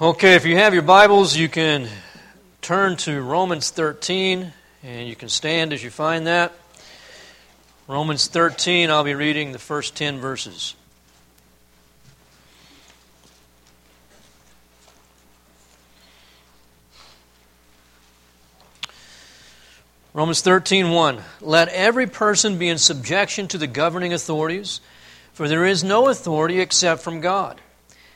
Okay, if you have your Bibles, you can turn to Romans 13 and you can stand as you find that. Romans 13, I'll be reading the first 10 verses. Romans 13:1 Let every person be in subjection to the governing authorities, for there is no authority except from God,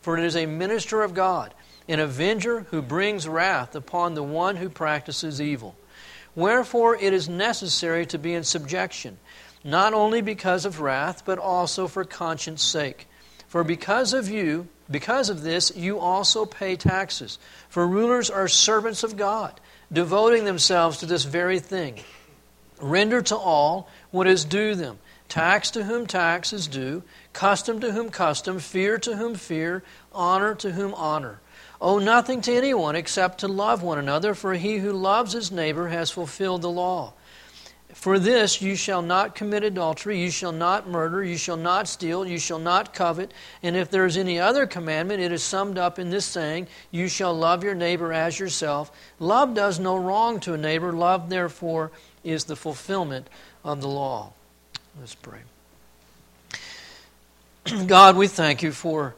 for it is a minister of God, an avenger who brings wrath upon the one who practices evil. Wherefore it is necessary to be in subjection, not only because of wrath, but also for conscience sake. For because of you, because of this, you also pay taxes. For rulers are servants of God devoting themselves to this very thing. Render to all what is due them tax to whom tax is due, custom to whom custom, fear to whom fear, honor to whom honor. Owe nothing to anyone except to love one another, for he who loves his neighbor has fulfilled the law. For this you shall not commit adultery, you shall not murder, you shall not steal, you shall not covet. And if there is any other commandment, it is summed up in this saying, You shall love your neighbor as yourself. Love does no wrong to a neighbor. Love, therefore, is the fulfillment of the law. Let's pray. God, we thank you for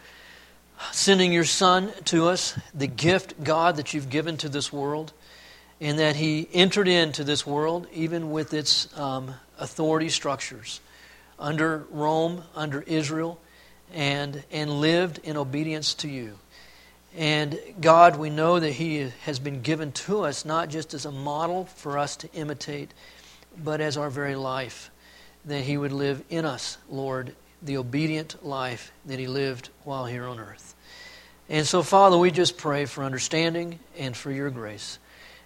sending your Son to us, the gift, God, that you've given to this world in that he entered into this world, even with its um, authority structures, under Rome, under Israel, and, and lived in obedience to you. And God, we know that He has been given to us not just as a model for us to imitate, but as our very life. That He would live in us, Lord, the obedient life that He lived while here on earth. And so, Father, we just pray for understanding and for your grace.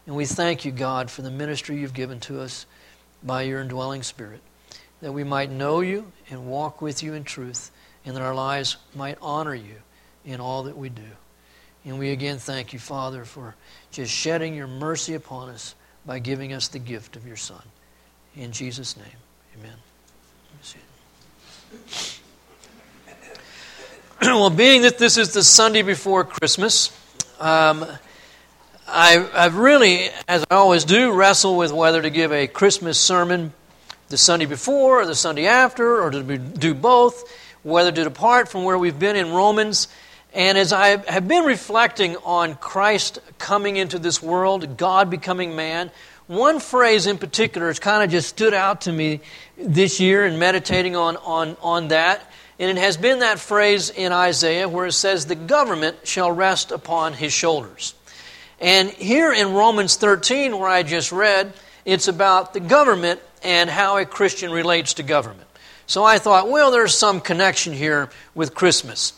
And we thank you, God, for the ministry you've given to us by your indwelling Spirit, that we might know you and walk with you in truth, and that our lives might honor you in all that we do. And we again thank you, Father, for just shedding your mercy upon us by giving us the gift of your Son. In Jesus' name, amen. well, being that this is the Sunday before Christmas, um, I, I've really, as I always do, wrestle with whether to give a Christmas sermon the Sunday before or the Sunday after, or to do both, whether to depart from where we've been in Romans. And as I have been reflecting on Christ coming into this world, God becoming man, one phrase in particular has kind of just stood out to me this year in meditating on, on, on that. And it has been that phrase in Isaiah where it says, The government shall rest upon his shoulders. And here in Romans 13, where I just read, it's about the government and how a Christian relates to government. So I thought, well, there's some connection here with Christmas.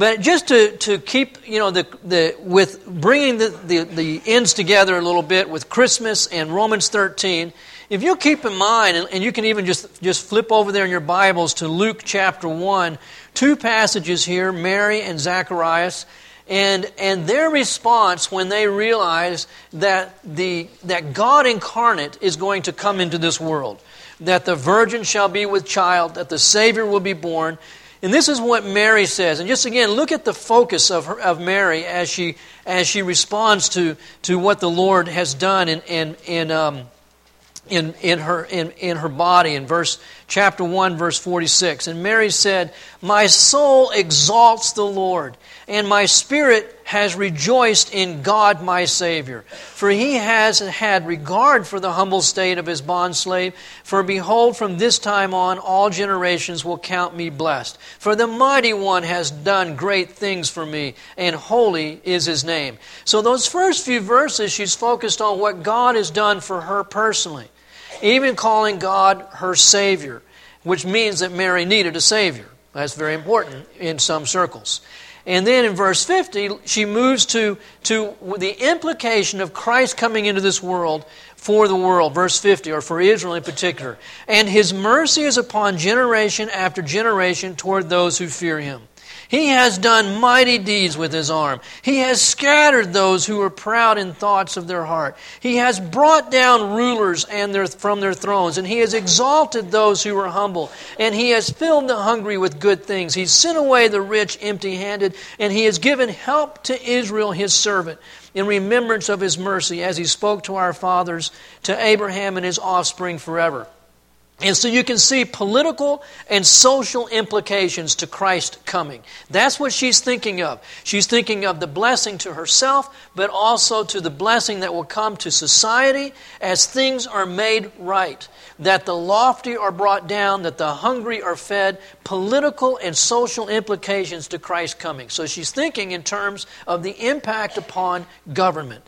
But just to, to keep, you know, the, the, with bringing the, the, the ends together a little bit with Christmas and Romans 13, if you keep in mind, and, and you can even just, just flip over there in your Bibles to Luke chapter 1, two passages here, Mary and Zacharias, and, and their response when they realize that, the, that God incarnate is going to come into this world, that the virgin shall be with child, that the Savior will be born. And this is what Mary says. And just again, look at the focus of, her, of Mary as she, as she responds to, to what the Lord has done in, in, in, um, in, in, her, in, in her body in verse chapter 1 verse 46 and mary said my soul exalts the lord and my spirit has rejoiced in God my Savior. For he has had regard for the humble state of his bondslave. For behold, from this time on, all generations will count me blessed. For the mighty one has done great things for me, and holy is his name. So, those first few verses, she's focused on what God has done for her personally, even calling God her Savior, which means that Mary needed a Savior. That's very important in some circles. And then in verse 50, she moves to, to the implication of Christ coming into this world for the world, verse 50, or for Israel in particular. And his mercy is upon generation after generation toward those who fear him. He has done mighty deeds with his arm. He has scattered those who are proud in thoughts of their heart. He has brought down rulers and their, from their thrones, and he has exalted those who are humble. And he has filled the hungry with good things. He sent away the rich empty handed, and he has given help to Israel his servant in remembrance of his mercy as he spoke to our fathers, to Abraham and his offspring forever. And so you can see political and social implications to Christ coming. That's what she's thinking of. She's thinking of the blessing to herself, but also to the blessing that will come to society as things are made right. That the lofty are brought down, that the hungry are fed, political and social implications to Christ coming. So she's thinking in terms of the impact upon government.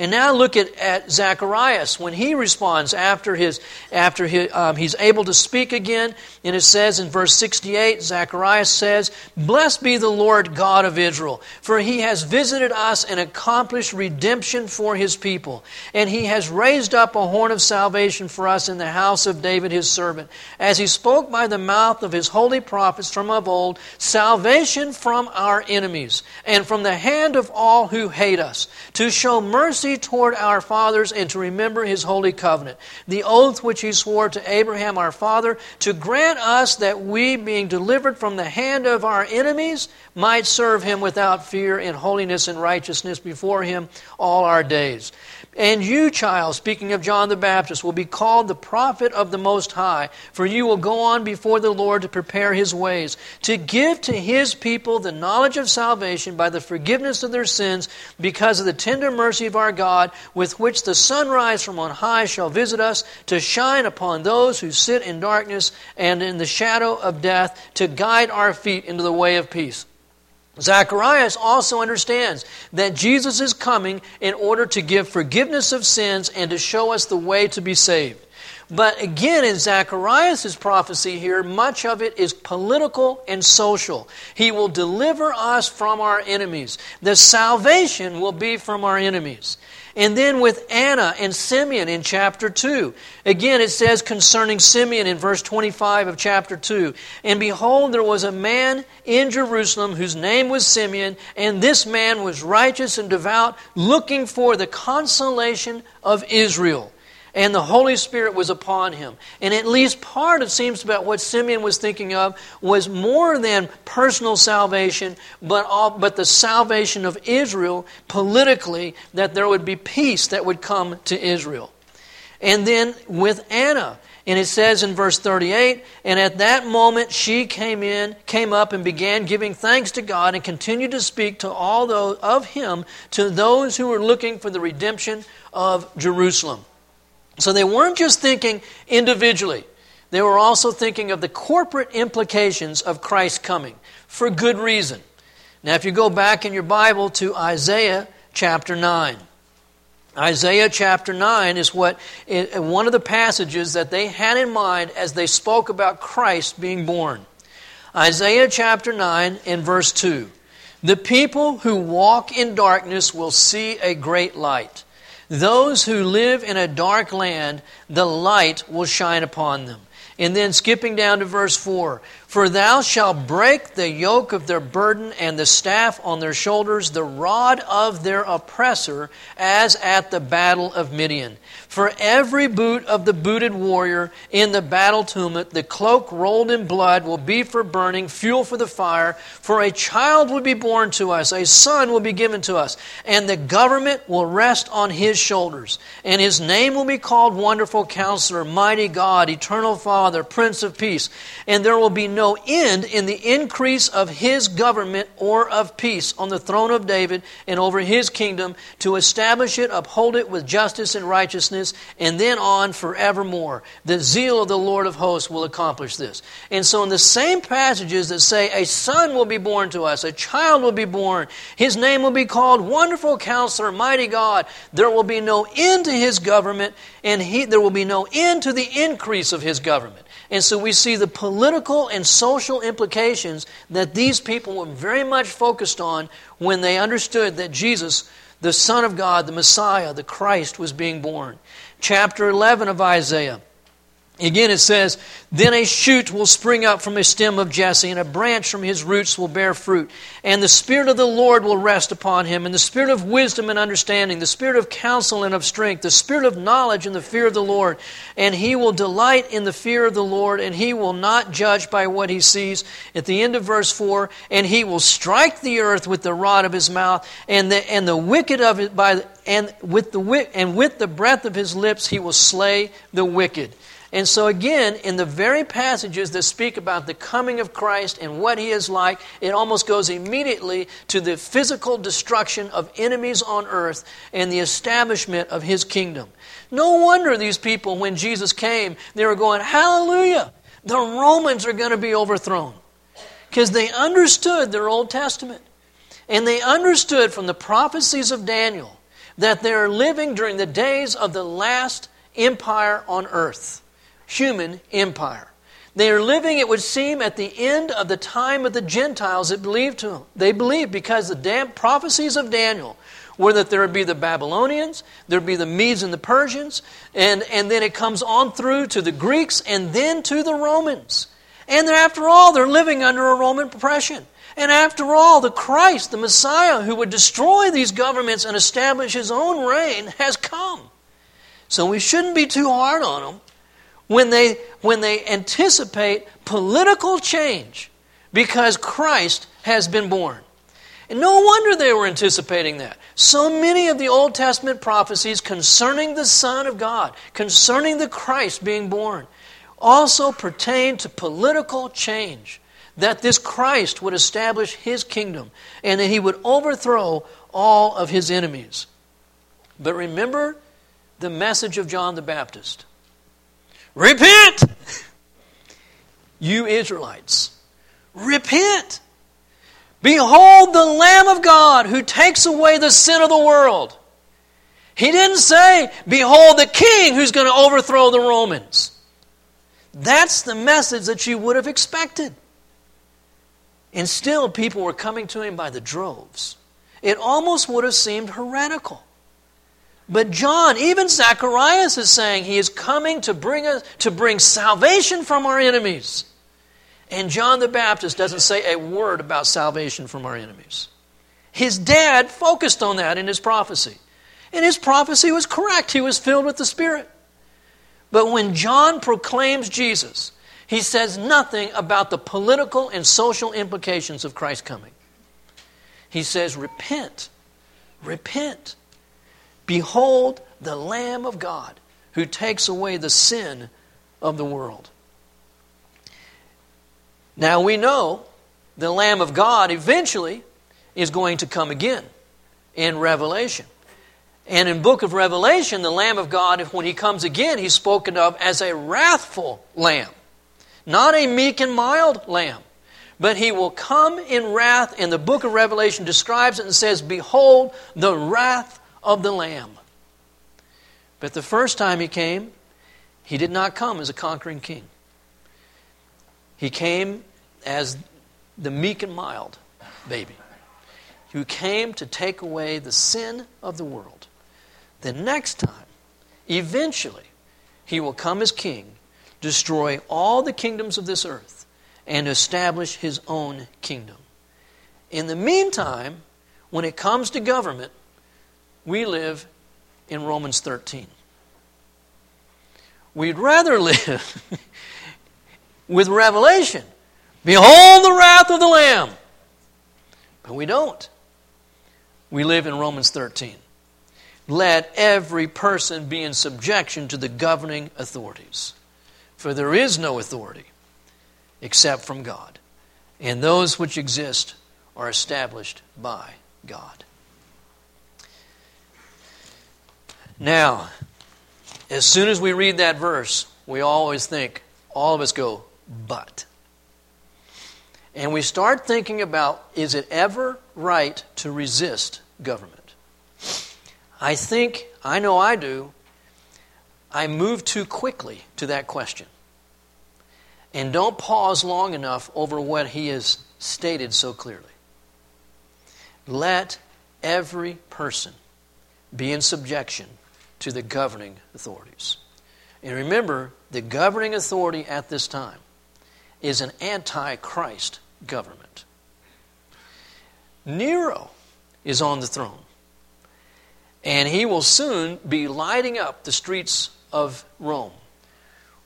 And now look at, at Zacharias when he responds after, his, after his, um, he's able to speak again. And it says in verse 68, Zacharias says, Blessed be the Lord God of Israel, for he has visited us and accomplished redemption for his people. And he has raised up a horn of salvation for us in the house of David his servant, as he spoke by the mouth of his holy prophets from of old, salvation from our enemies, and from the hand of all who hate us, to show mercy mercy toward our fathers and to remember his holy covenant, the oath which he swore to Abraham our father, to grant us that we, being delivered from the hand of our enemies, might serve him without fear in holiness and righteousness before him all our days. And you, child, speaking of John the Baptist, will be called the prophet of the Most High, for you will go on before the Lord to prepare his ways, to give to his people the knowledge of salvation by the forgiveness of their sins, because of the tender mercy of our God, with which the sunrise from on high shall visit us, to shine upon those who sit in darkness and in the shadow of death, to guide our feet into the way of peace. Zacharias also understands that Jesus is coming in order to give forgiveness of sins and to show us the way to be saved. But again, in Zacharias' prophecy here, much of it is political and social. He will deliver us from our enemies. The salvation will be from our enemies. And then with Anna and Simeon in chapter 2. Again, it says concerning Simeon in verse 25 of chapter 2 And behold, there was a man in Jerusalem whose name was Simeon, and this man was righteous and devout, looking for the consolation of Israel and the Holy Spirit was upon him. And at least part it seems about what Simeon was thinking of was more than personal salvation, but all, but the salvation of Israel politically, that there would be peace that would come to Israel. And then with Anna, and it says in verse 38, and at that moment she came in, came up and began giving thanks to God and continued to speak to all those of him to those who were looking for the redemption of Jerusalem. So they weren't just thinking individually, they were also thinking of the corporate implications of Christ's coming for good reason. Now, if you go back in your Bible to Isaiah chapter 9, Isaiah chapter 9 is what one of the passages that they had in mind as they spoke about Christ being born. Isaiah chapter 9 in verse 2. The people who walk in darkness will see a great light. Those who live in a dark land, the light will shine upon them. And then skipping down to verse 4 For thou shalt break the yoke of their burden and the staff on their shoulders, the rod of their oppressor, as at the battle of Midian. For every boot of the booted warrior in the battle tumult, the cloak rolled in blood will be for burning, fuel for the fire. For a child will be born to us, a son will be given to us, and the government will rest on his shoulders. And his name will be called Wonderful Counselor, Mighty God, Eternal Father, Prince of Peace. And there will be no end in the increase of his government or of peace on the throne of David and over his kingdom to establish it, uphold it with justice and righteousness and then on forevermore. The zeal of the Lord of hosts will accomplish this. And so, in the same passages that say, A son will be born to us, a child will be born, his name will be called Wonderful Counselor, Mighty God, there will be no end to his government, and he, there will be no end to the increase of his government. And so we see the political and social implications that these people were very much focused on when they understood that Jesus, the Son of God, the Messiah, the Christ, was being born. Chapter 11 of Isaiah. Again, it says, Then a shoot will spring up from a stem of Jesse, and a branch from his roots will bear fruit. And the Spirit of the Lord will rest upon him, and the Spirit of wisdom and understanding, the Spirit of counsel and of strength, the Spirit of knowledge and the fear of the Lord. And he will delight in the fear of the Lord, and he will not judge by what he sees. At the end of verse 4, and he will strike the earth with the rod of his mouth, and the, and the wicked of it by and with the and with the breath of his lips he will slay the wicked. And so, again, in the very passages that speak about the coming of Christ and what he is like, it almost goes immediately to the physical destruction of enemies on earth and the establishment of his kingdom. No wonder these people, when Jesus came, they were going, Hallelujah! The Romans are going to be overthrown. Because they understood their Old Testament. And they understood from the prophecies of Daniel that they are living during the days of the last empire on earth human empire. They are living, it would seem, at the end of the time of the Gentiles that believed to them. They believed because the damn prophecies of Daniel were that there would be the Babylonians, there would be the Medes and the Persians, and, and then it comes on through to the Greeks and then to the Romans. And after all, they're living under a Roman oppression. And after all, the Christ, the Messiah, who would destroy these governments and establish his own reign, has come. So we shouldn't be too hard on them when they, when they anticipate political change because Christ has been born. And no wonder they were anticipating that. So many of the Old Testament prophecies concerning the Son of God, concerning the Christ being born, also pertain to political change. That this Christ would establish his kingdom and that he would overthrow all of his enemies. But remember the message of John the Baptist Repent! You Israelites, repent! Behold the Lamb of God who takes away the sin of the world. He didn't say, Behold the King who's going to overthrow the Romans. That's the message that you would have expected. And still, people were coming to him by the droves. It almost would have seemed heretical. But John, even Zacharias is saying he is coming to bring us to bring salvation from our enemies. And John the Baptist doesn't say a word about salvation from our enemies. His dad focused on that in his prophecy. And his prophecy was correct. He was filled with the Spirit. But when John proclaims Jesus, he says nothing about the political and social implications of Christ's coming. He says, Repent. Repent. Behold the Lamb of God who takes away the sin of the world. Now we know the Lamb of God eventually is going to come again in Revelation. And in book of Revelation, the Lamb of God, when he comes again, he's spoken of as a wrathful lamb, not a meek and mild lamb. But he will come in wrath, and the book of Revelation describes it and says, Behold, the wrath of the Lamb. But the first time he came, he did not come as a conquering king. He came as the meek and mild baby who came to take away the sin of the world. The next time, eventually, he will come as king, destroy all the kingdoms of this earth, and establish his own kingdom. In the meantime, when it comes to government, we live in Romans 13. We'd rather live with Revelation. Behold the wrath of the Lamb. But we don't. We live in Romans 13. Let every person be in subjection to the governing authorities. For there is no authority except from God, and those which exist are established by God. Now, as soon as we read that verse, we always think, all of us go, but. And we start thinking about is it ever right to resist government? I think, I know I do, I move too quickly to that question. and don't pause long enough over what he has stated so clearly. Let every person be in subjection to the governing authorities. And remember, the governing authority at this time is an anti-Christ government. Nero is on the throne. And he will soon be lighting up the streets of Rome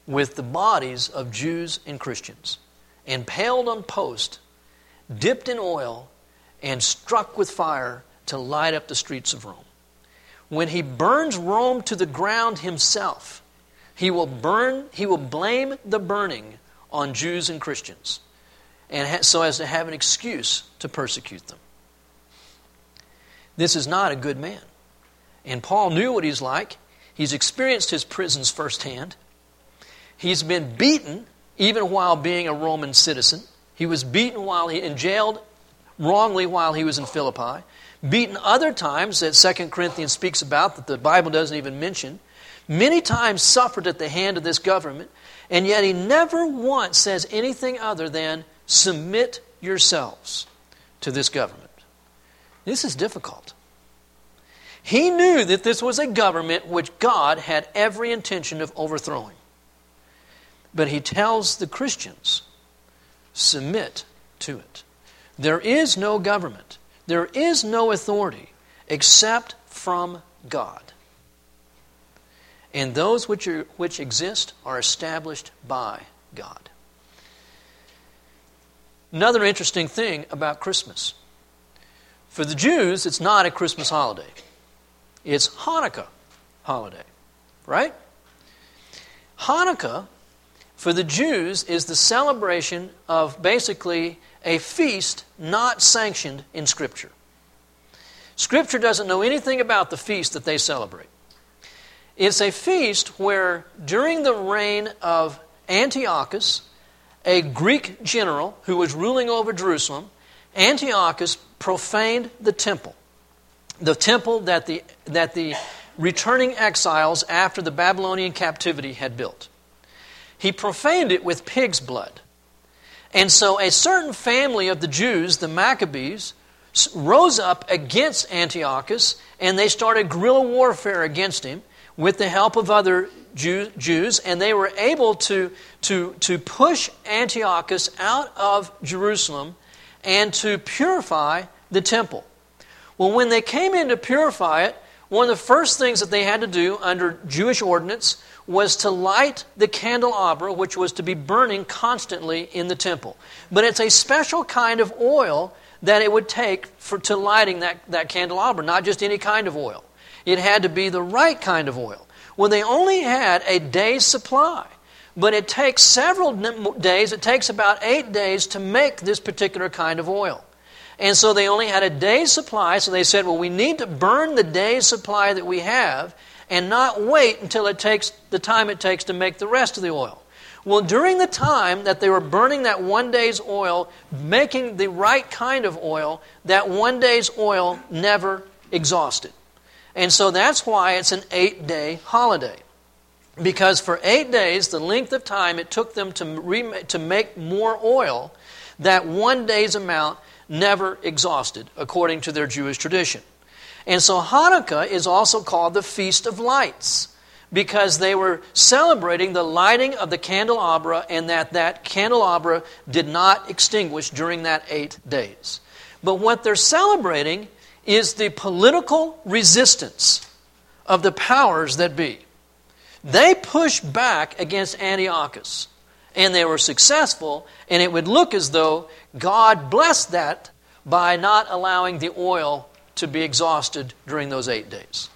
with the bodies of Jews and Christians, impaled on post, dipped in oil, and struck with fire to light up the streets of Rome. When he burns Rome to the ground himself, he will burn he will blame the burning on Jews and Christians and so as to have an excuse to persecute them. This is not a good man. And Paul knew what he's like. He's experienced his prisons firsthand. He's been beaten even while being a Roman citizen. He was beaten while he and jailed wrongly while he was in Philippi. Beaten other times that Second Corinthians speaks about that the Bible doesn't even mention. Many times suffered at the hand of this government, and yet he never once says anything other than submit yourselves to this government. This is difficult. He knew that this was a government which God had every intention of overthrowing. But he tells the Christians, submit to it. There is no government, there is no authority except from God. And those which, are, which exist are established by God. Another interesting thing about Christmas. For the Jews, it's not a Christmas holiday. It's Hanukkah holiday, right? Hanukkah, for the Jews, is the celebration of basically a feast not sanctioned in Scripture. Scripture doesn't know anything about the feast that they celebrate. It's a feast where, during the reign of Antiochus, a Greek general who was ruling over Jerusalem, Antiochus profaned the temple the temple that the, that the returning exiles after the Babylonian captivity had built. He profaned it with pig's blood. And so a certain family of the Jews, the Maccabees, rose up against Antiochus and they started guerrilla warfare against him with the help of other Jews, and they were able to, to, to push Antiochus out of Jerusalem and to purify the temple. Well, when they came in to purify it, one of the first things that they had to do under Jewish ordinance was to light the candelabra, which was to be burning constantly in the temple. But it's a special kind of oil that it would take for to lighting that, that candelabra, not just any kind of oil. It had to be the right kind of oil. Well, they only had a day's supply, but it takes several days, it takes about eight days to make this particular kind of oil. And so they only had a day's supply, so they said, well, we need to burn the day's supply that we have and not wait until it takes the time it takes to make the rest of the oil. Well, during the time that they were burning that one day's oil, making the right kind of oil, that one day's oil never exhausted. And so that's why it's an eight day holiday. Because for eight days, the length of time it took them to, re- to make more oil, that one day's amount never exhausted, according to their Jewish tradition. And so Hanukkah is also called the Feast of Lights because they were celebrating the lighting of the candelabra and that that candelabra did not extinguish during that eight days. But what they're celebrating is the political resistance of the powers that be. They pushed back against Antiochus and they were successful, and it would look as though God blessed that by not allowing the oil to be exhausted during those eight days.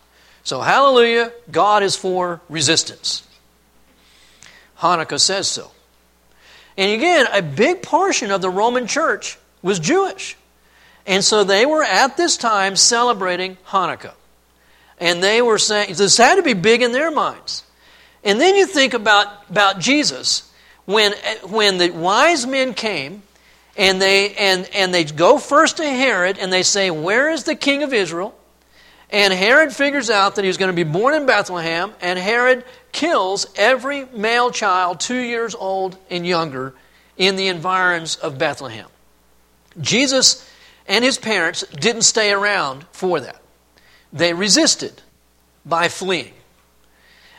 So, hallelujah, God is for resistance. Hanukkah says so. And again, a big portion of the Roman church was Jewish. And so they were at this time celebrating Hanukkah. And they were saying, this had to be big in their minds. And then you think about, about Jesus when, when the wise men came and they, and, and they go first to Herod and they say, Where is the king of Israel? And Herod figures out that he's going to be born in Bethlehem, and Herod kills every male child two years old and younger in the environs of Bethlehem. Jesus and his parents didn't stay around for that. They resisted by fleeing.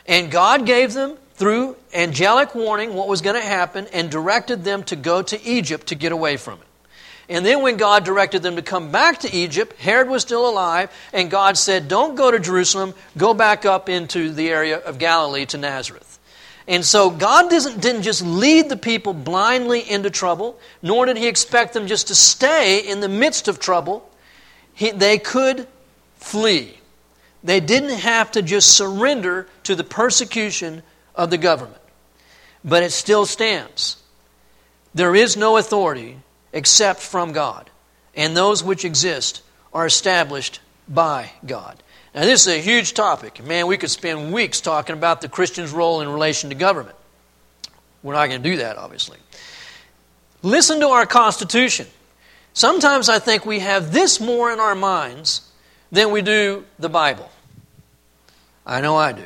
And God gave them, through angelic warning, what was going to happen and directed them to go to Egypt to get away from it. And then when God directed them to come back to Egypt, Herod was still alive, and God said, Don't go to Jerusalem, go back up into the area of Galilee to Nazareth. And so God didn't just lead the people blindly into trouble, nor did He expect them just to stay in the midst of trouble. He, they could flee. They didn't have to just surrender to the persecution of the government. But it still stands. There is no authority except from God, and those which exist are established by God. Now, this is a huge topic. Man, we could spend weeks talking about the Christian's role in relation to government. We're not going to do that, obviously. Listen to our Constitution. Sometimes I think we have this more in our minds than we do the Bible. I know I do.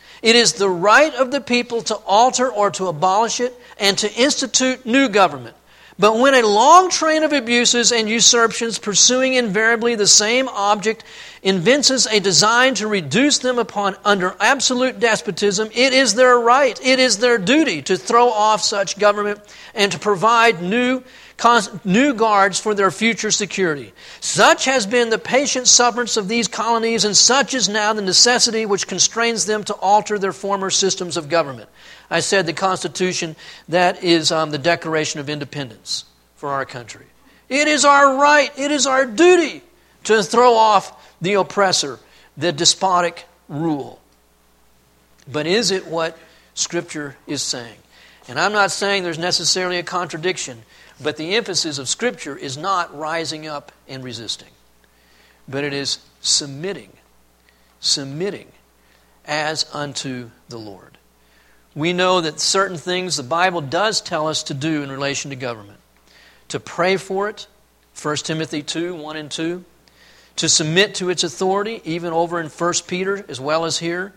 it is the right of the people to alter or to abolish it and to institute new government. But when a long train of abuses and usurpations pursuing invariably the same object evinces a design to reduce them upon under absolute despotism, it is their right, it is their duty to throw off such government and to provide new new guards for their future security. Such has been the patient sufferance of these colonies, and such is now the necessity which constrains them to alter their former systems of government. I said the Constitution, that is um, the Declaration of Independence for our country. It is our right, it is our duty to throw off the oppressor, the despotic rule. But is it what Scripture is saying? And I'm not saying there's necessarily a contradiction but the emphasis of Scripture is not rising up and resisting, but it is submitting, submitting as unto the Lord. We know that certain things the Bible does tell us to do in relation to government to pray for it, 1 Timothy 2 1 and 2, to submit to its authority, even over in 1 Peter as well as here.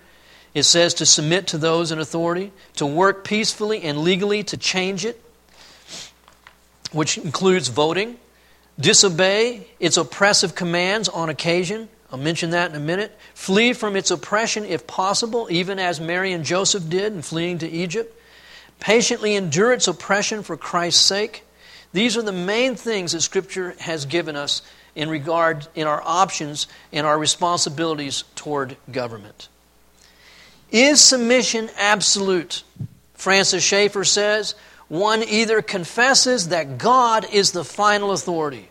It says to submit to those in authority, to work peacefully and legally to change it, which includes voting, disobey its oppressive commands on occasion. I'll mention that in a minute. Flee from its oppression if possible, even as Mary and Joseph did in fleeing to Egypt. Patiently endure its oppression for Christ's sake. These are the main things that Scripture has given us in regard in our options and our responsibilities toward government. Is submission absolute? Francis Schaeffer says, one either confesses that God is the final authority,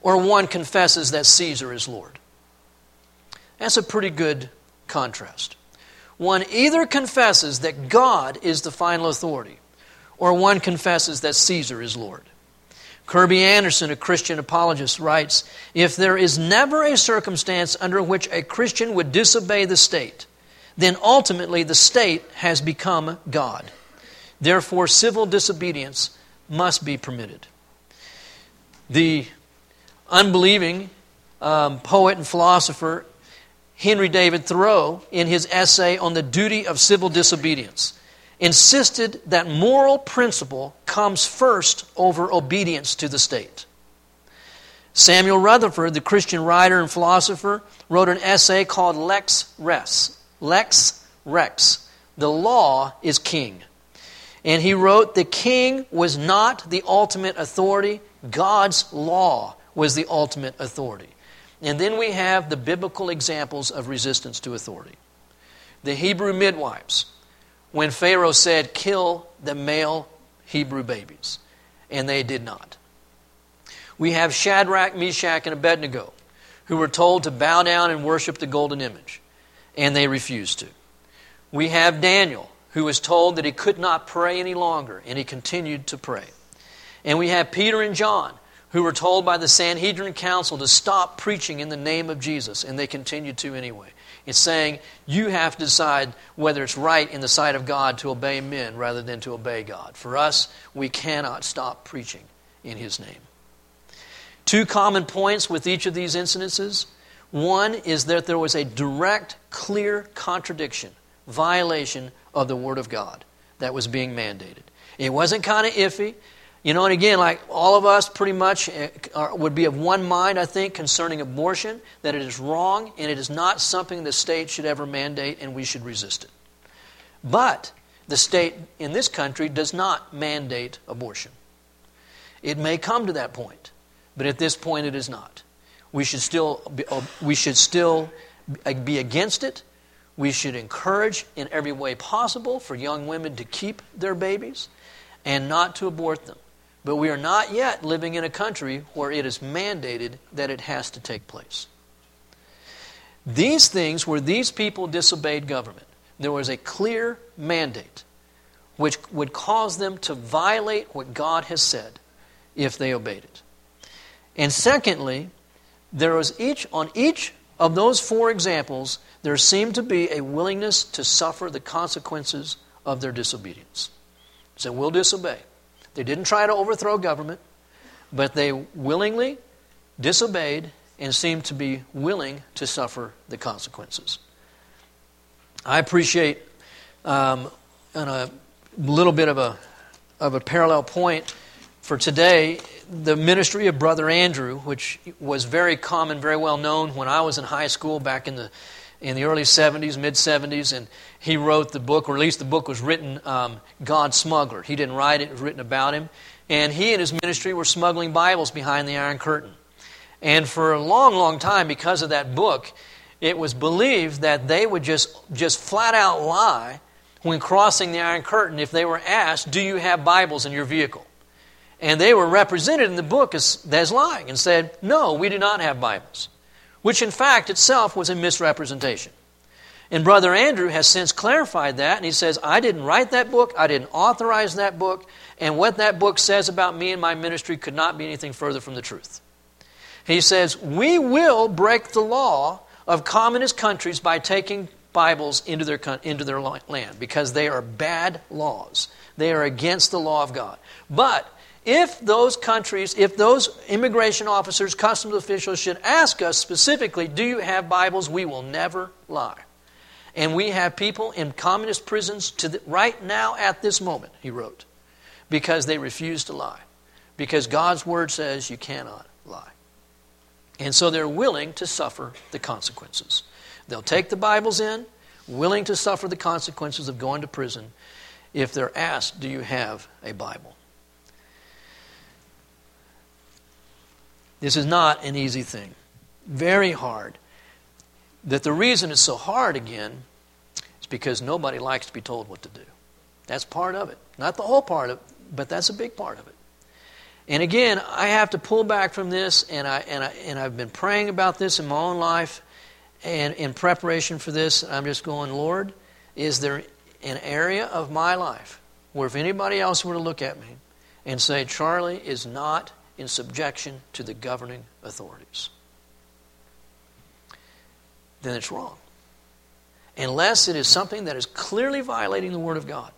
or one confesses that Caesar is Lord. That's a pretty good contrast. One either confesses that God is the final authority, or one confesses that Caesar is Lord. Kerby Anderson, a Christian apologist, writes If there is never a circumstance under which a Christian would disobey the state, then ultimately the state has become God. Therefore, civil disobedience must be permitted. The unbelieving um, poet and philosopher Henry David Thoreau, in his essay on the duty of civil disobedience, insisted that moral principle comes first over obedience to the state. Samuel Rutherford, the Christian writer and philosopher, wrote an essay called Lex Res. Lex Rex. The law is king. And he wrote, The king was not the ultimate authority, God's law was the ultimate authority. And then we have the biblical examples of resistance to authority. The Hebrew midwives, when Pharaoh said, Kill the male Hebrew babies, and they did not. We have Shadrach, Meshach, and Abednego, who were told to bow down and worship the golden image, and they refused to. We have Daniel, who was told that he could not pray any longer, and he continued to pray. And we have Peter and John, who were told by the Sanhedrin Council to stop preaching in the name of Jesus, and they continued to anyway. It's saying you have to decide whether it's right in the sight of God to obey men rather than to obey God. For us, we cannot stop preaching in His name. Two common points with each of these incidences. One is that there was a direct, clear contradiction, violation of the Word of God that was being mandated. It wasn't kind of iffy. You know, and again, like all of us pretty much eh, would be of one mind, I think, concerning abortion, that it is wrong and it is not something the state should ever mandate and we should resist it. But the state in this country does not mandate abortion. It may come to that point, but at this point it is not. We should still be, uh, we should still be against it. We should encourage in every way possible for young women to keep their babies and not to abort them. But we are not yet living in a country where it is mandated that it has to take place. These things, where these people disobeyed government, there was a clear mandate which would cause them to violate what God has said if they obeyed it. And secondly, there was each on each of those four examples, there seemed to be a willingness to suffer the consequences of their disobedience. So we'll disobey. They didn't try to overthrow government, but they willingly disobeyed and seemed to be willing to suffer the consequences. I appreciate, um, on a little bit of a, of a parallel point for today, the ministry of Brother Andrew, which was very common, very well known when I was in high school back in the in the early 70s, mid 70s, and he wrote the book, or at least the book was written, um, God Smuggler. He didn't write it, it was written about him. And he and his ministry were smuggling Bibles behind the Iron Curtain. And for a long, long time, because of that book, it was believed that they would just, just flat out lie when crossing the Iron Curtain if they were asked, Do you have Bibles in your vehicle? And they were represented in the book as, as lying and said, No, we do not have Bibles which in fact itself was a misrepresentation. And Brother Andrew has since clarified that, and he says, I didn't write that book, I didn't authorize that book, and what that book says about me and my ministry could not be anything further from the truth. He says, We will break the law of communist countries by taking Bibles into their, into their land because they are bad laws. They are against the law of God. But if those countries, if those immigration officers, customs officials should ask us specifically, do you have Bibles? We will never lie. And we have people in communist prisons to the, right now at this moment, he wrote, because they refuse to lie. Because God's word says you cannot lie. And so they're willing to suffer the consequences. They'll take the Bibles in, willing to suffer the consequences of going to prison if they're asked, Do you have a Bible? This is not an easy thing. Very hard. That the reason it's so hard again is because nobody likes to be told what to do. That's part of it. Not the whole part of it, but that's a big part of it. And again, I have to pull back from this, and, I, and, I, and I've been praying about this in my own life and in preparation for this. I'm just going, Lord, is there an area of my life where if anybody else were to look at me and say, Charlie is not in subjection to the governing authorities. Then it's wrong. Unless it is something that is clearly violating the Word of God,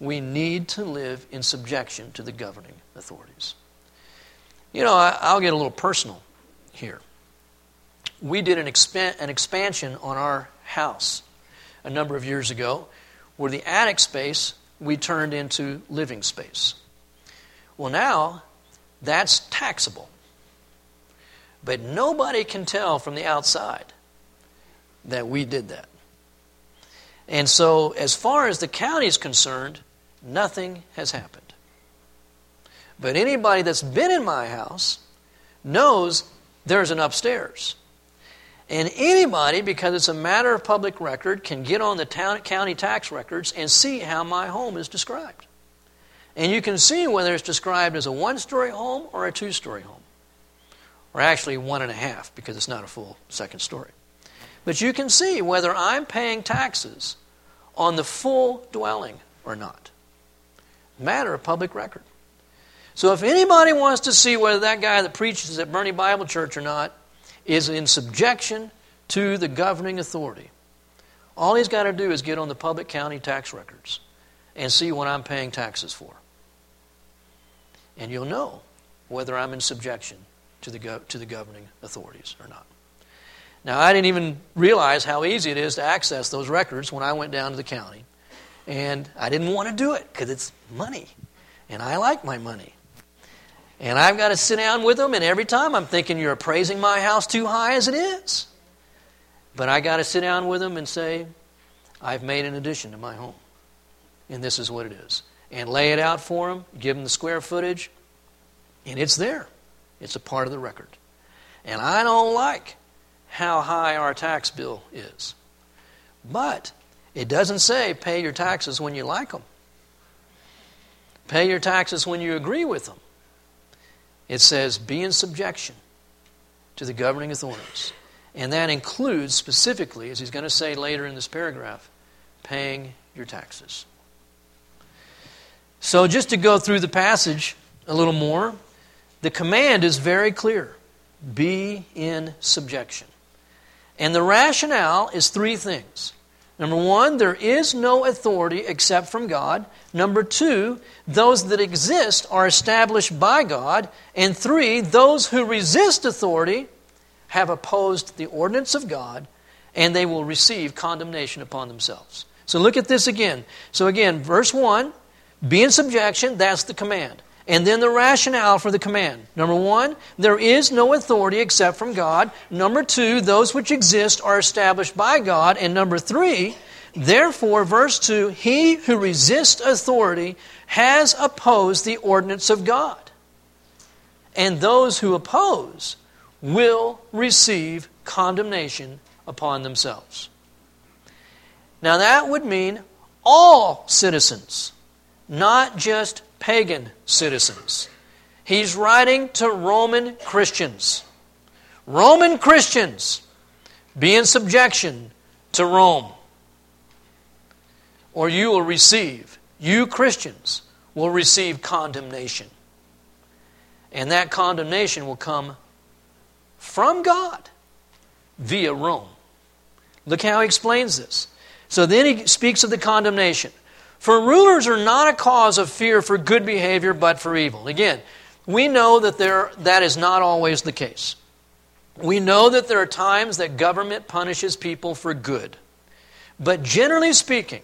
we need to live in subjection to the governing authorities. You know, I, will get a little personal here. We did an, expan- an expansion on our house a number of years ago where the attic space we turned into living space. Well, now that's taxable. But nobody can tell from the outside that we did that. And so, as far as the county is concerned, nothing has happened. But anybody that's been in my house knows there's an upstairs. And anybody, because it's a matter of public record, can get on the town, county tax records and see how my home is described. And you can see whether it's described as a one story home or a two story home. Or actually one and a half, because it's not a full second story. But you can see whether I'm paying taxes on the full dwelling or not. Matter of public record. So if anybody wants to see whether that guy that preaches at Boerne Bible Church or not is in subjection to the governing authority, all he's got to do is get on the public county tax records and see what I'm paying taxes for. And you'll know whether I'm in subjection to the, go- to the governing authorities or not. Now, I didn't even realize how easy it is to access those records when I went down to the county. And I didn't want to do it because it's money. And I like my money. And I've got to sit down with them, and every time I'm thinking, You're appraising my house too high as it is. But I got to sit down with them and say, I've made an addition to my home. And this is what it is. And lay it out for them, give them the square footage, and it's there. It's a part of the record. And I don't like how high our tax bill is. But it doesn't say pay your taxes when you like them. Pay your taxes when you agree with them. It says be in subjection to the governing authorities. And that includes specifically, as he's going to say later in this paragraph, paying your taxes. So, just to go through the passage a little more, the command is very clear be in subjection. And the rationale is three things. Number one, there is no authority except from God. Number two, those that exist are established by God. And three, those who resist authority have opposed the ordinance of God and they will receive condemnation upon themselves. So look at this again. So again, verse 1 be in subjection, that's the command. And then the rationale for the command. Number one, there is no authority except from God. Number two, those which exist are established by God. And number three, therefore, verse 2, he who resists authority has opposed the ordinance of God. And those who oppose will receive condemnation upon themselves. Now, that would mean all citizens, not just pagan citizens. He's writing to Roman Christians. Roman Christians, be in subjection to Rome, or you will receive, you Christians will receive condemnation. And that condemnation will come from God via Rome. Look how he explains this. So then he speaks of the condemnation. For rulers are not a cause of fear for good behavior, but for evil. Again, we know that there, that is not always the case. We know that there are times that government punishes people for good. But generally speaking,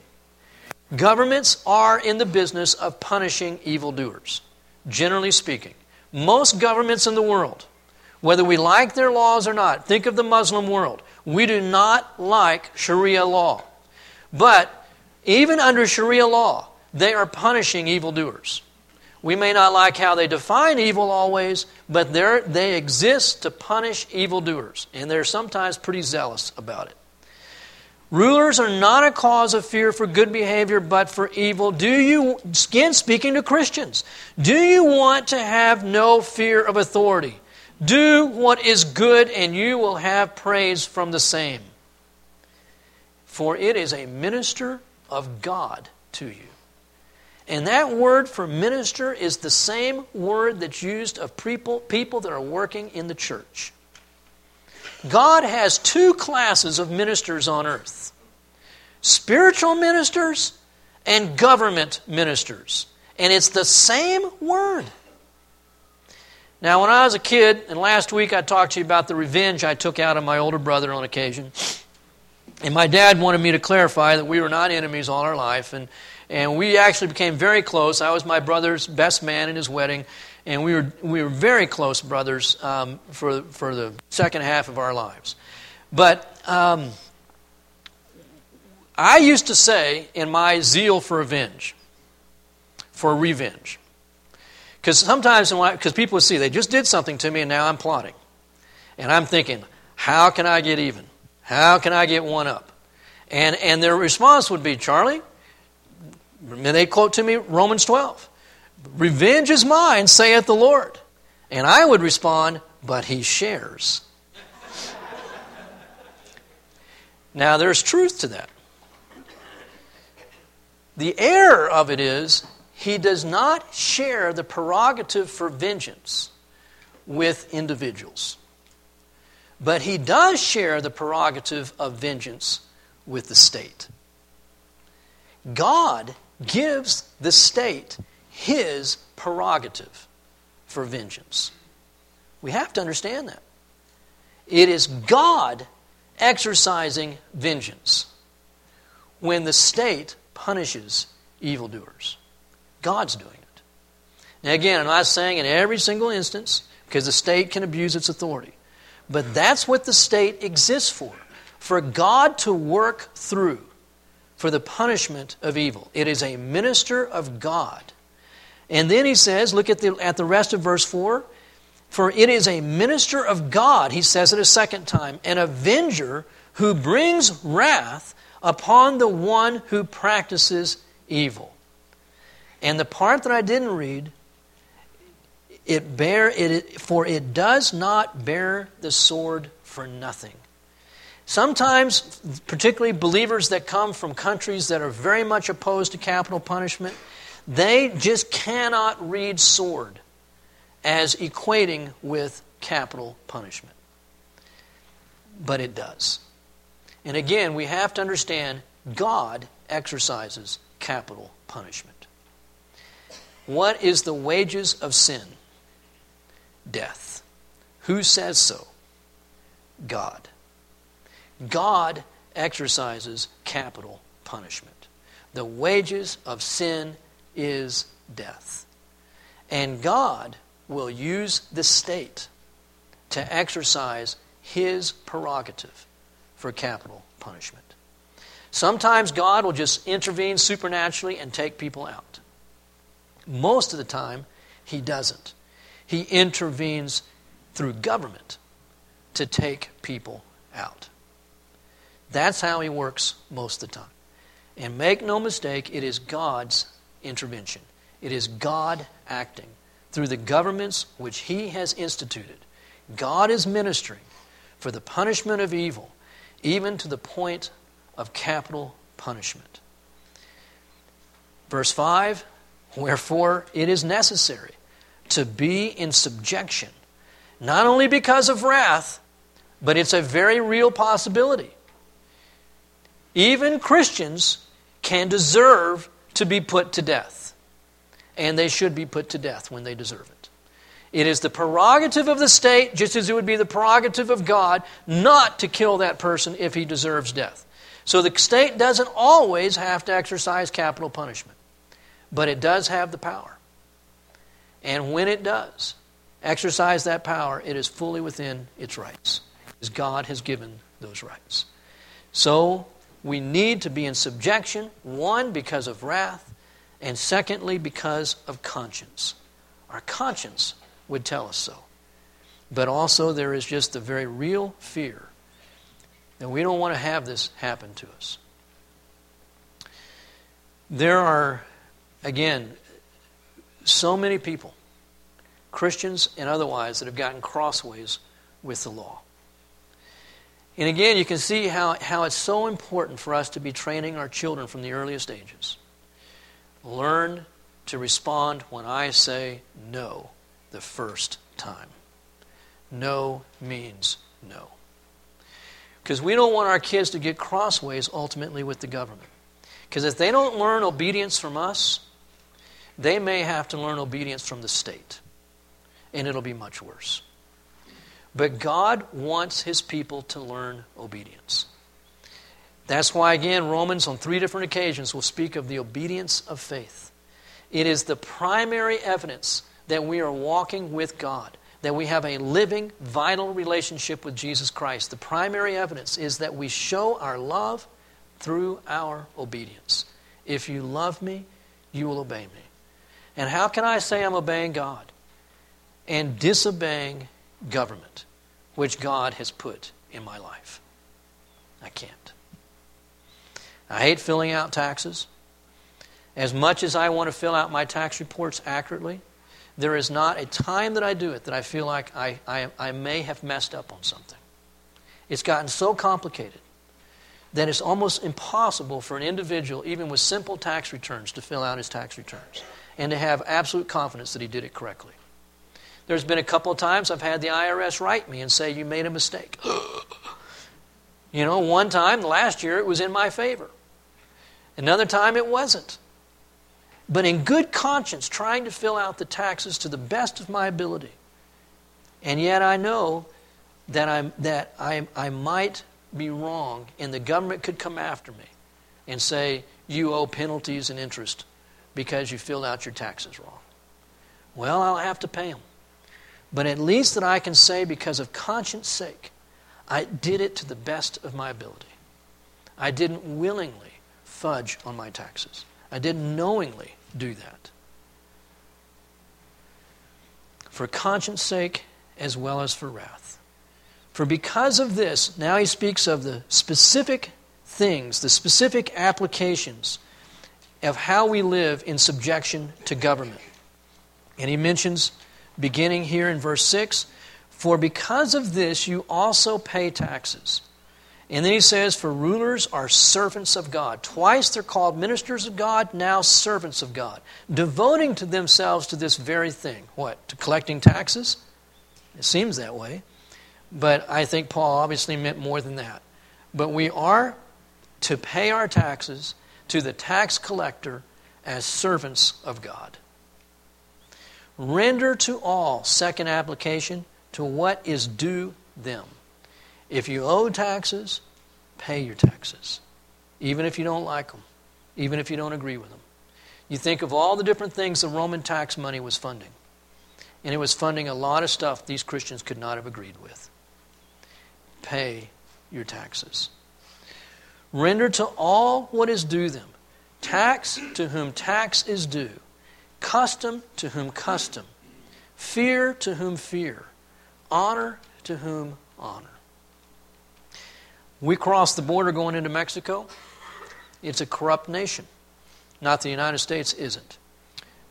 governments are in the business of punishing evildoers. Generally speaking. Most governments in the world, whether we like their laws or not, think of the Muslim world. We do not like Sharia law. But even under Sharia law, they are punishing evildoers. We may not like how they define evil always, but they exist to punish evildoers, and they're sometimes pretty zealous about it. Rulers are not a cause of fear for good behavior, but for evil. Do you, again speaking to Christians, do you want to have no fear of authority? Do what is good, and you will have praise from the same. For it is a minister of God to you. And that word for minister is the same word that's used of people, people that are working in the church. God has two classes of ministers on earth spiritual ministers and government ministers. And it's the same word. Now, when I was a kid, and last week I talked to you about the revenge I took out of my older brother on occasion. And my dad wanted me to clarify that we were not enemies all our life. And, and we actually became very close. I was my brother's best man in his wedding. And we were, we were very close brothers um, for, for the second half of our lives. But um, I used to say, in my zeal for revenge, for revenge, because sometimes, because people would see, they just did something to me and now I'm plotting. And I'm thinking, how can I get even? How can I get one up? And, and their response would be, Charlie, and they quote to me Romans 12 Revenge is mine, saith the Lord. And I would respond, But he shares. now, there's truth to that. The error of it is he does not share the prerogative for vengeance with individuals. But he does share the prerogative of vengeance with the state. God gives the state his prerogative for vengeance. We have to understand that. It is God exercising vengeance when the state punishes evildoers. God's doing it. Now, again, I'm not saying in every single instance, because the state can abuse its authority. But that's what the state exists for for God to work through for the punishment of evil. It is a minister of God. And then he says, look at the, at the rest of verse 4 for it is a minister of God, he says it a second time, an avenger who brings wrath upon the one who practices evil. And the part that I didn't read, it bear it for it does not bear the sword for nothing. Sometimes, particularly believers that come from countries that are very much opposed to capital punishment, they just cannot read sword as equating with capital punishment. But it does. And again, we have to understand God exercises capital punishment. What is the wages of sin? Death. Who says so? God. God exercises capital punishment. The wages of sin is death. And God will use the state to exercise his prerogative for capital punishment. Sometimes God will just intervene supernaturally and take people out. Most of the time, he doesn't. He intervenes through government to take people out. That's how he works most of the time. And make no mistake, it is God's intervention. It is God acting through the governments which he has instituted. God is ministering for the punishment of evil, even to the point of capital punishment. Verse 5 Wherefore it is necessary to be in subjection, not only because of wrath, but it's a very real possibility. Even Christians can deserve to be put to death and they should be put to death when they deserve it. It is the prerogative of the state, just as it would be the prerogative of God, not to kill that person if he deserves death. So the state doesn't always have to exercise capital punishment, but it does have the power. And when it does exercise that power, it is fully within its rights, as God has given those rights. So we need to be in subjection, one, because of wrath, and secondly, because of conscience. Our conscience would tell us so. But also, there is just the very real fear that we don't want to have this happen to us. There are, again, so many people, Christians and otherwise, that have gotten crossways with the law. And again, you can see how, how it's so important for us to be training our children from the earliest ages. Learn to respond when I say no the first time. No means no. Because we don't want our kids to get crossways ultimately with the government. Because if they don't learn obedience from us, they may have to learn obedience from the state. And it'll be much worse. But God wants His people to learn obedience. That's why, again, Romans on three different occasions will speak of the obedience of faith. It is the primary evidence that we are walking with God, that we have a living, vital relationship with Jesus Christ. The primary evidence is that we show our love through our obedience. If you love me, you will obey me. And how can I say I'm obeying God and disobeying government, which God has put in my life? I can't. I hate filling out taxes. As much as I want to fill out my tax reports accurately, there is not a time that I do it that I feel like I, I, I may have messed up on something. It's gotten so complicated that it's almost impossible for an individual, even with simple tax returns, to fill out his tax returns and to have absolute confidence that he did it correctly. There's been a couple of times I've had the IRS write me and say, You made a mistake. you know, one time last year it was in my favor, another time it wasn't. But in good conscience, trying to fill out the taxes to the best of my ability. And yet I know that, I'm, that I, I might be wrong, and the government could come after me and say, You owe penalties and interest because you filled out your taxes wrong. Well, I'll have to pay them. But at least that I can say, because of conscience sake, I did it to the best of my ability. I didn't willingly fudge on my taxes, I didn't knowingly do that. For conscience sake as well as for wrath. For because of this, now he speaks of the specific things, the specific applications of how we live in subjection to government. And he mentions, beginning here in verse 6, For because of this you also pay taxes. And then he says, For rulers are servants of God. Twice they're called ministers of God, now servants of God, devoting to themselves to this very thing. What? To collecting taxes? It seems that way. But I think Paul obviously meant more than that. But we are to pay our taxes to the tax collector as servants of God. Render to all, second application, to what is due them. If you owe taxes, pay your taxes, even if you don't like them, even if you don't agree with them. You think of all the different things the Roman tax money was funding, and it was funding a lot of stuff these Christians could not have agreed with pay your taxes. Render to all what is due them tax to whom tax is due, custom to whom custom, fear to whom fear, honor to whom honor. We cross the border going into Mexico. It's a corrupt nation. Not the United States isn't.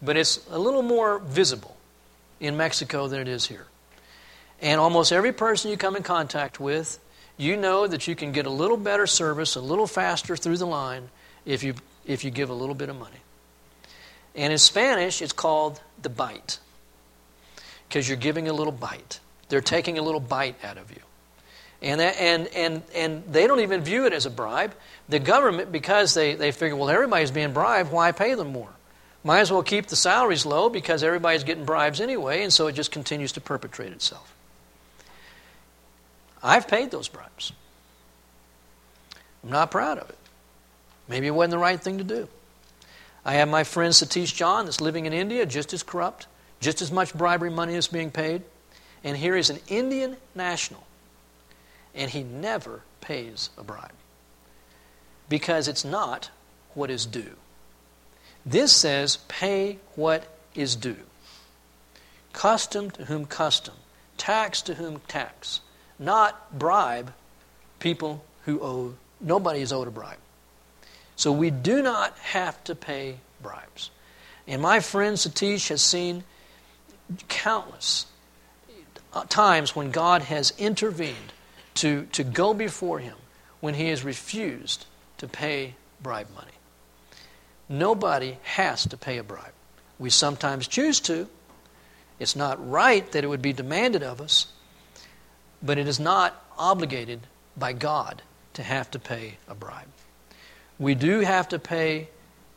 But it's a little more visible in Mexico than it is here. And almost every person you come in contact with, you know that you can get a little better service, a little faster through the line if you, if you give a little bit of money. And in Spanish, it's called the bite because you're giving a little bite. They're taking a little bite out of you. And, that, and, and, and they don't even view it as a bribe. The government, because they, they figure, well, everybody's being bribed, why pay them more? Might as well keep the salaries low because everybody's getting bribes anyway, and so it just continues to perpetrate itself. I've paid those bribes. I'm not proud of it. Maybe it wasn't the right thing to do. I have my friend Satish John that's living in India, just as corrupt, just as much bribery money is being paid. And here is an Indian national, and he never pays a bribe because it's not what is due. This says, pay what is due. Custom to whom custom, tax to whom tax not bribe people who owe, nobody is owed a bribe. So we do not have to pay bribes. And my friend Satish has seen countless uh, times when God has intervened to, to go before him when he has refused to pay bribe money. Nobody has to pay a bribe. We sometimes choose to. It's not right that it would be demanded of us, but it is not obligated by God to have to pay a bribe. We do have to pay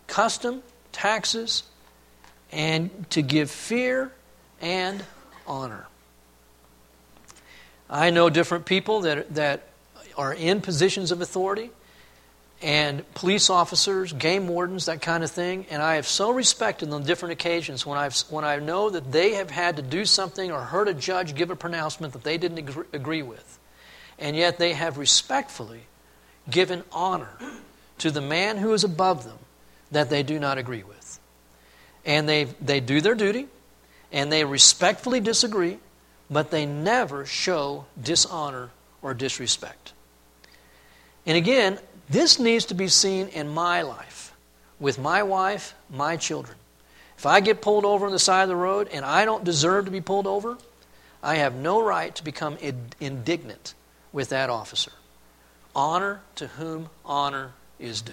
custom, taxes, and to give fear and honor. I know different people that, that are in positions of authority and police officers, game wardens, that kind of thing. And I have so respected them on different occasions when, I've, when I know that they have had to do something or heard a judge give a pronouncement that they didn't agree with. And yet they have respectfully given honor to the man who is above them that they do not agree with. And they, they do their duty and they respectfully disagree, but they never show dishonor or disrespect. And again, this needs to be seen in my life, with my wife, my children. If I get pulled over on the side of the road and I don't deserve to be pulled over, I have no right to become indignant with that officer Honor to whom honor is due.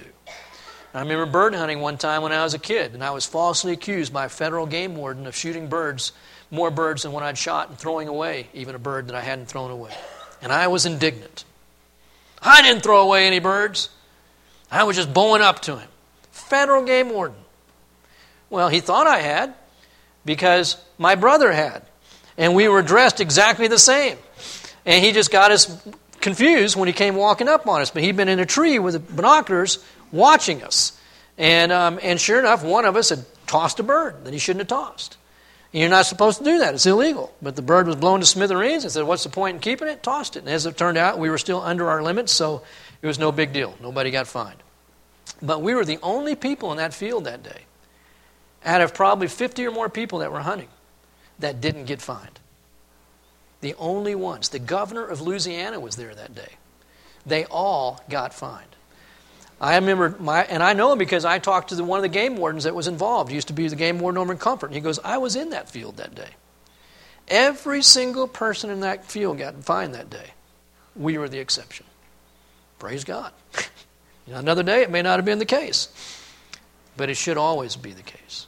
I remember bird hunting one time when I was a kid, and I was falsely accused by a federal game warden of shooting birds, more birds than what I'd shot, and throwing away even a bird that I hadn't thrown away. And I was indignant. I didn't throw away any birds. I was just bowing up to him. Federal game warden. Well, he thought I had because my brother had. And we were dressed exactly the same. And he just got us confused when he came walking up on us. But he'd been in a tree with binoculars watching us. And, um, and sure enough, one of us had tossed a bird that he shouldn't have tossed. And you're not supposed to do that, it's illegal. But the bird was blown to smithereens and said, What's the point in keeping it? Tossed it. And as it turned out, we were still under our limits, so it was no big deal. Nobody got fined. But we were the only people in that field that day, out of probably 50 or more people that were hunting, that didn't get fined. The only ones. The governor of Louisiana was there that day. They all got fined. I remember my, and I know him because I talked to the, one of the game wardens that was involved. He used to be the game warden over in Comfort. And he goes, I was in that field that day. Every single person in that field got fined that day. We were the exception. Praise God. you know, another day, it may not have been the case, but it should always be the case.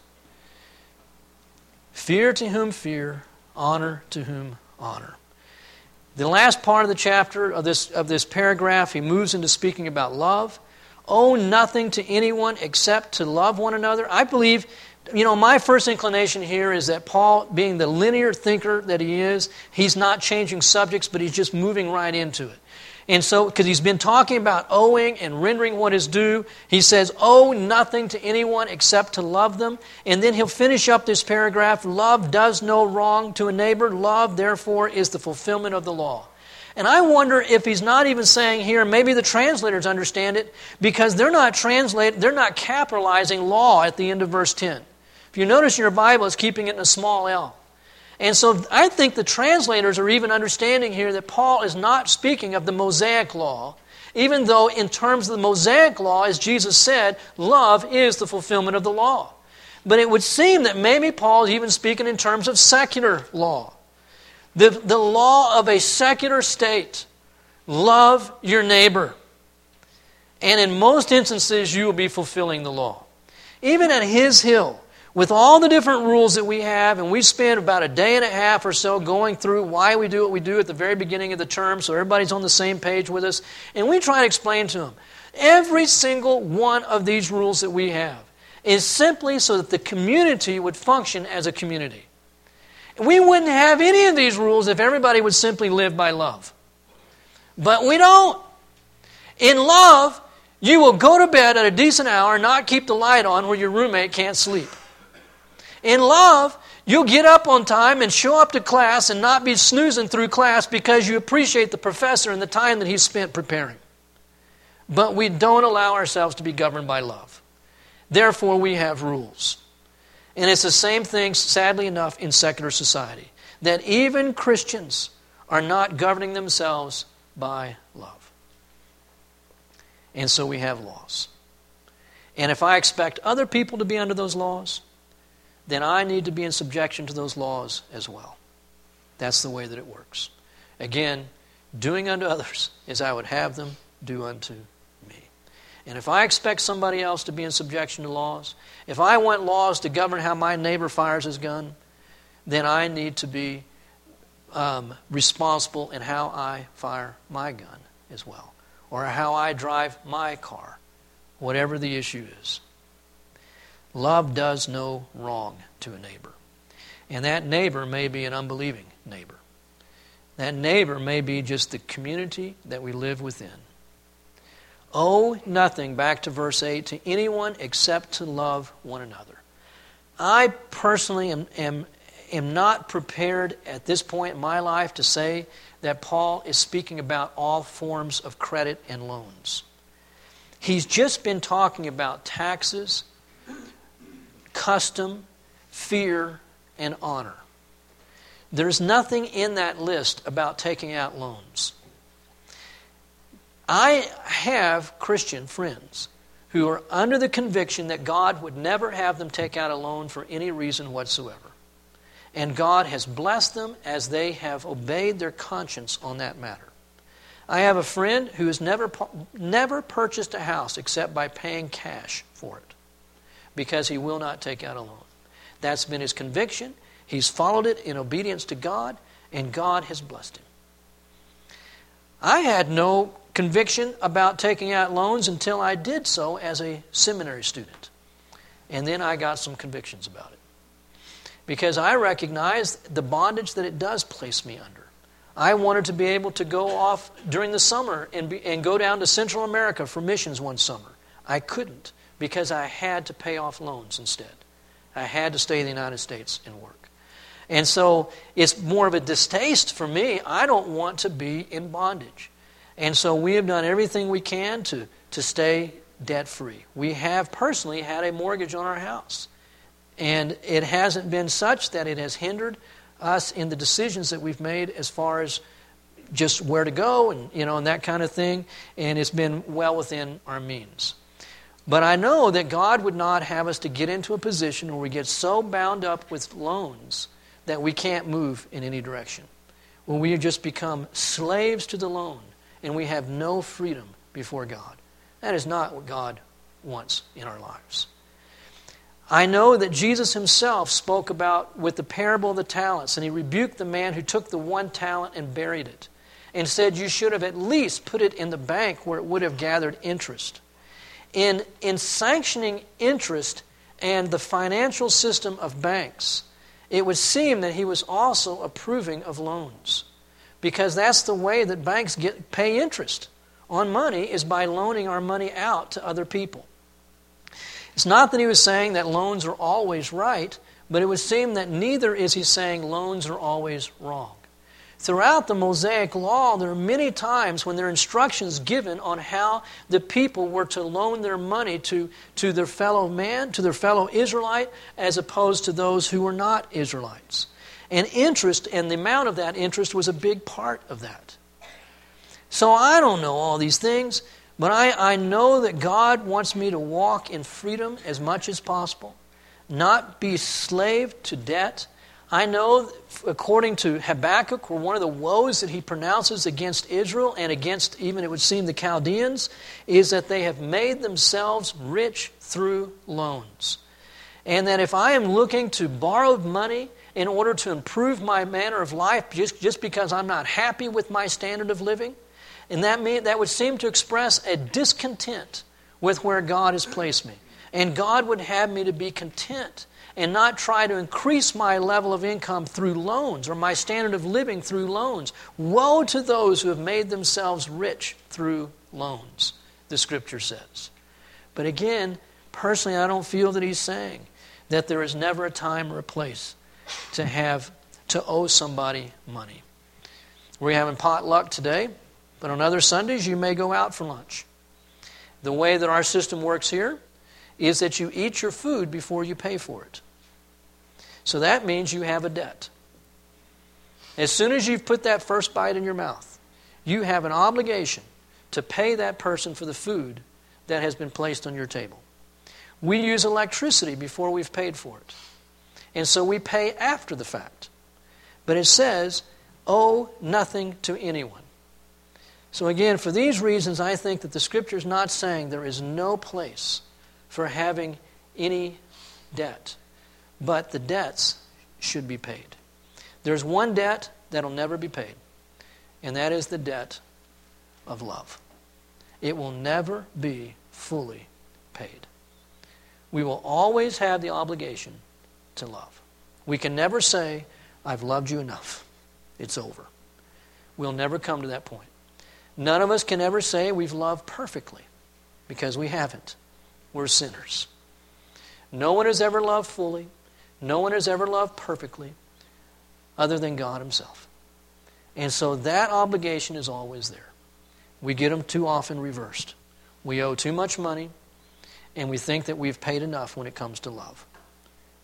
Fear to whom fear, honor to whom honor. The last part of the chapter of this, of this paragraph, he moves into speaking about love. Owe nothing to anyone except to love one another. I believe, you know, my first inclination here is that Paul, being the linear thinker that he is, he's not changing subjects, but he's just moving right into it. And so, because he's been talking about owing and rendering what is due, he says, Owe nothing to anyone except to love them. And then he'll finish up this paragraph Love does no wrong to a neighbor. Love, therefore, is the fulfillment of the law. And I wonder if he's not even saying here, maybe the translators understand it, because they're not translate, they're not capitalizing law at the end of verse 10. If you notice your Bible is keeping it in a small L. And so I think the translators are even understanding here that Paul is not speaking of the Mosaic law, even though, in terms of the Mosaic law, as Jesus said, love is the fulfillment of the law. But it would seem that maybe Paul is even speaking in terms of secular law. The, the law of a secular state love your neighbor. And in most instances, you will be fulfilling the law. Even at his hill, with all the different rules that we have, and we spend about a day and a half or so going through why we do what we do at the very beginning of the term so everybody's on the same page with us, and we try to explain to them every single one of these rules that we have is simply so that the community would function as a community. We wouldn't have any of these rules if everybody would simply live by love. But we don't. In love, you will go to bed at a decent hour and not keep the light on where your roommate can't sleep. In love, you'll get up on time and show up to class and not be snoozing through class because you appreciate the professor and the time that he's spent preparing. But we don't allow ourselves to be governed by love. Therefore, we have rules. And it's the same thing, sadly enough, in secular society that even Christians are not governing themselves by love. And so we have laws. And if I expect other people to be under those laws, then I need to be in subjection to those laws as well. That's the way that it works. Again, doing unto others as I would have them do unto. And if I expect somebody else to be in subjection to laws, if I want laws to govern how my neighbor fires his gun, then I need to be um, responsible in how I fire my gun as well, or how I drive my car, whatever the issue is. Love does no wrong to a neighbor. And that neighbor may be an unbelieving neighbor. That neighbor may be just the community that we live within. Owe nothing, back to verse 8, to anyone except to love one another. I personally am, am, am not prepared at this point in my life to say that Paul is speaking about all forms of credit and loans. He's just been talking about taxes custom, fear, and honor. There's nothing in that list about taking out loans. I have Christian friends who are under the conviction that God would never have them take out a loan for any reason whatsoever. And God has blessed them as they have obeyed their conscience on that matter. I have a friend who has never, never purchased a house except by paying cash for it because he will not take out a loan. That's been his conviction. He's followed it in obedience to God, and God has blessed him. I had no conviction about taking out loans until I did so as a seminary student. And then I got some convictions about it. Because I recognized the bondage that it does place me under. I wanted to be able to go off during the summer and, be, and go down to Central America for missions one summer. I couldn't because I had to pay off loans instead. I had to stay in the United States and work. And so it's more of a distaste for me. I don't want to be in bondage. And so we have done everything we can to, to stay debt free. We have personally had a mortgage on our house. And it hasn't been such that it has hindered us in the decisions that we've made as far as just where to go and you know and that kind of thing and it's been well within our means but i know that god would not have us to get into a position where we get so bound up with loans that we can't move in any direction. When we just become slaves to the loan and we have no freedom before God. That is not what God wants in our lives. I know that Jesus himself spoke about with the parable of the talents, and he rebuked the man who took the one talent and buried it, and said, You should have at least put it in the bank where it would have gathered interest. In, in sanctioning interest and the financial system of banks, it would seem that he was also approving of loans because that's the way that banks get pay interest on money is by loaning our money out to other people. It's not that he was saying that loans are always right, but it would seem that neither is he saying loans are always wrong. Throughout the Mosaic Law, there are many times when there are instructions given on how the people were to loan their money to, to their fellow man, to their fellow Israelite, as opposed to those who were not Israelites. And interest, and the amount of that interest was a big part of that. So I don't know all these things, but I, I know that God wants me to walk in freedom as much as possible, not be slave to debt I know, according to Habakkuk, where one of the woes that he pronounces against Israel and against even, it would seem, the Chaldeans, is that they have made themselves rich through loans. And that if I am looking to borrow money in order to improve my manner of life just, just because I'm not happy with my standard of living, and that, mean, that would seem to express a discontent with where God has placed me. And God would have me to be content and not try to increase my level of income through loans or my standard of living through loans. Woe to those who have made themselves rich through loans, the scripture says. But again, personally, I don't feel that he's saying that there is never a time or a place to have to owe somebody money. We're having potluck today, but on other Sundays you may go out for lunch. The way that our system works here is that you eat your food before you pay for it. So that means you have a debt. As soon as you've put that first bite in your mouth, you have an obligation to pay that person for the food that has been placed on your table. We use electricity before we've paid for it. And so we pay after the fact. But it says, owe nothing to anyone. So, again, for these reasons, I think that the Scripture is not saying there is no place for having any debt, but the debts should be paid. There's one debt that'll never be paid, and that is the debt of love. It will never be fully paid. We will always have the obligation to love. We can never say, I've loved you enough. It's over. We'll never come to that point. None of us can ever say we've loved perfectly because we haven't. We're sinners. No one has ever loved fully. No one has ever loved perfectly other than God Himself. And so that obligation is always there. We get them too often reversed. We owe too much money, and we think that we've paid enough when it comes to love.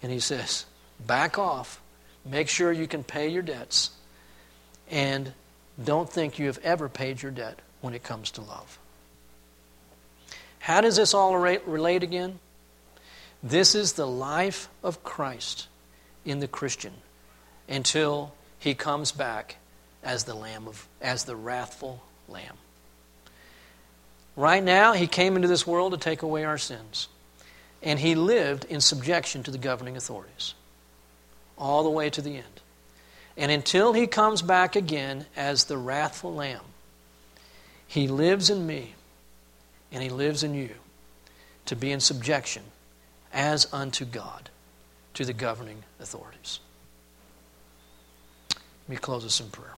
And He says, back off, make sure you can pay your debts, and don't think you have ever paid your debt when it comes to love. How does this all relate again? This is the life of Christ in the Christian until he comes back as the lamb of as the wrathful lamb. Right now, he came into this world to take away our sins. And he lived in subjection to the governing authorities all the way to the end. And until he comes back again as the wrathful lamb, he lives in me and he lives in you to be in subjection as unto God to the governing authorities. Let me close this in prayer.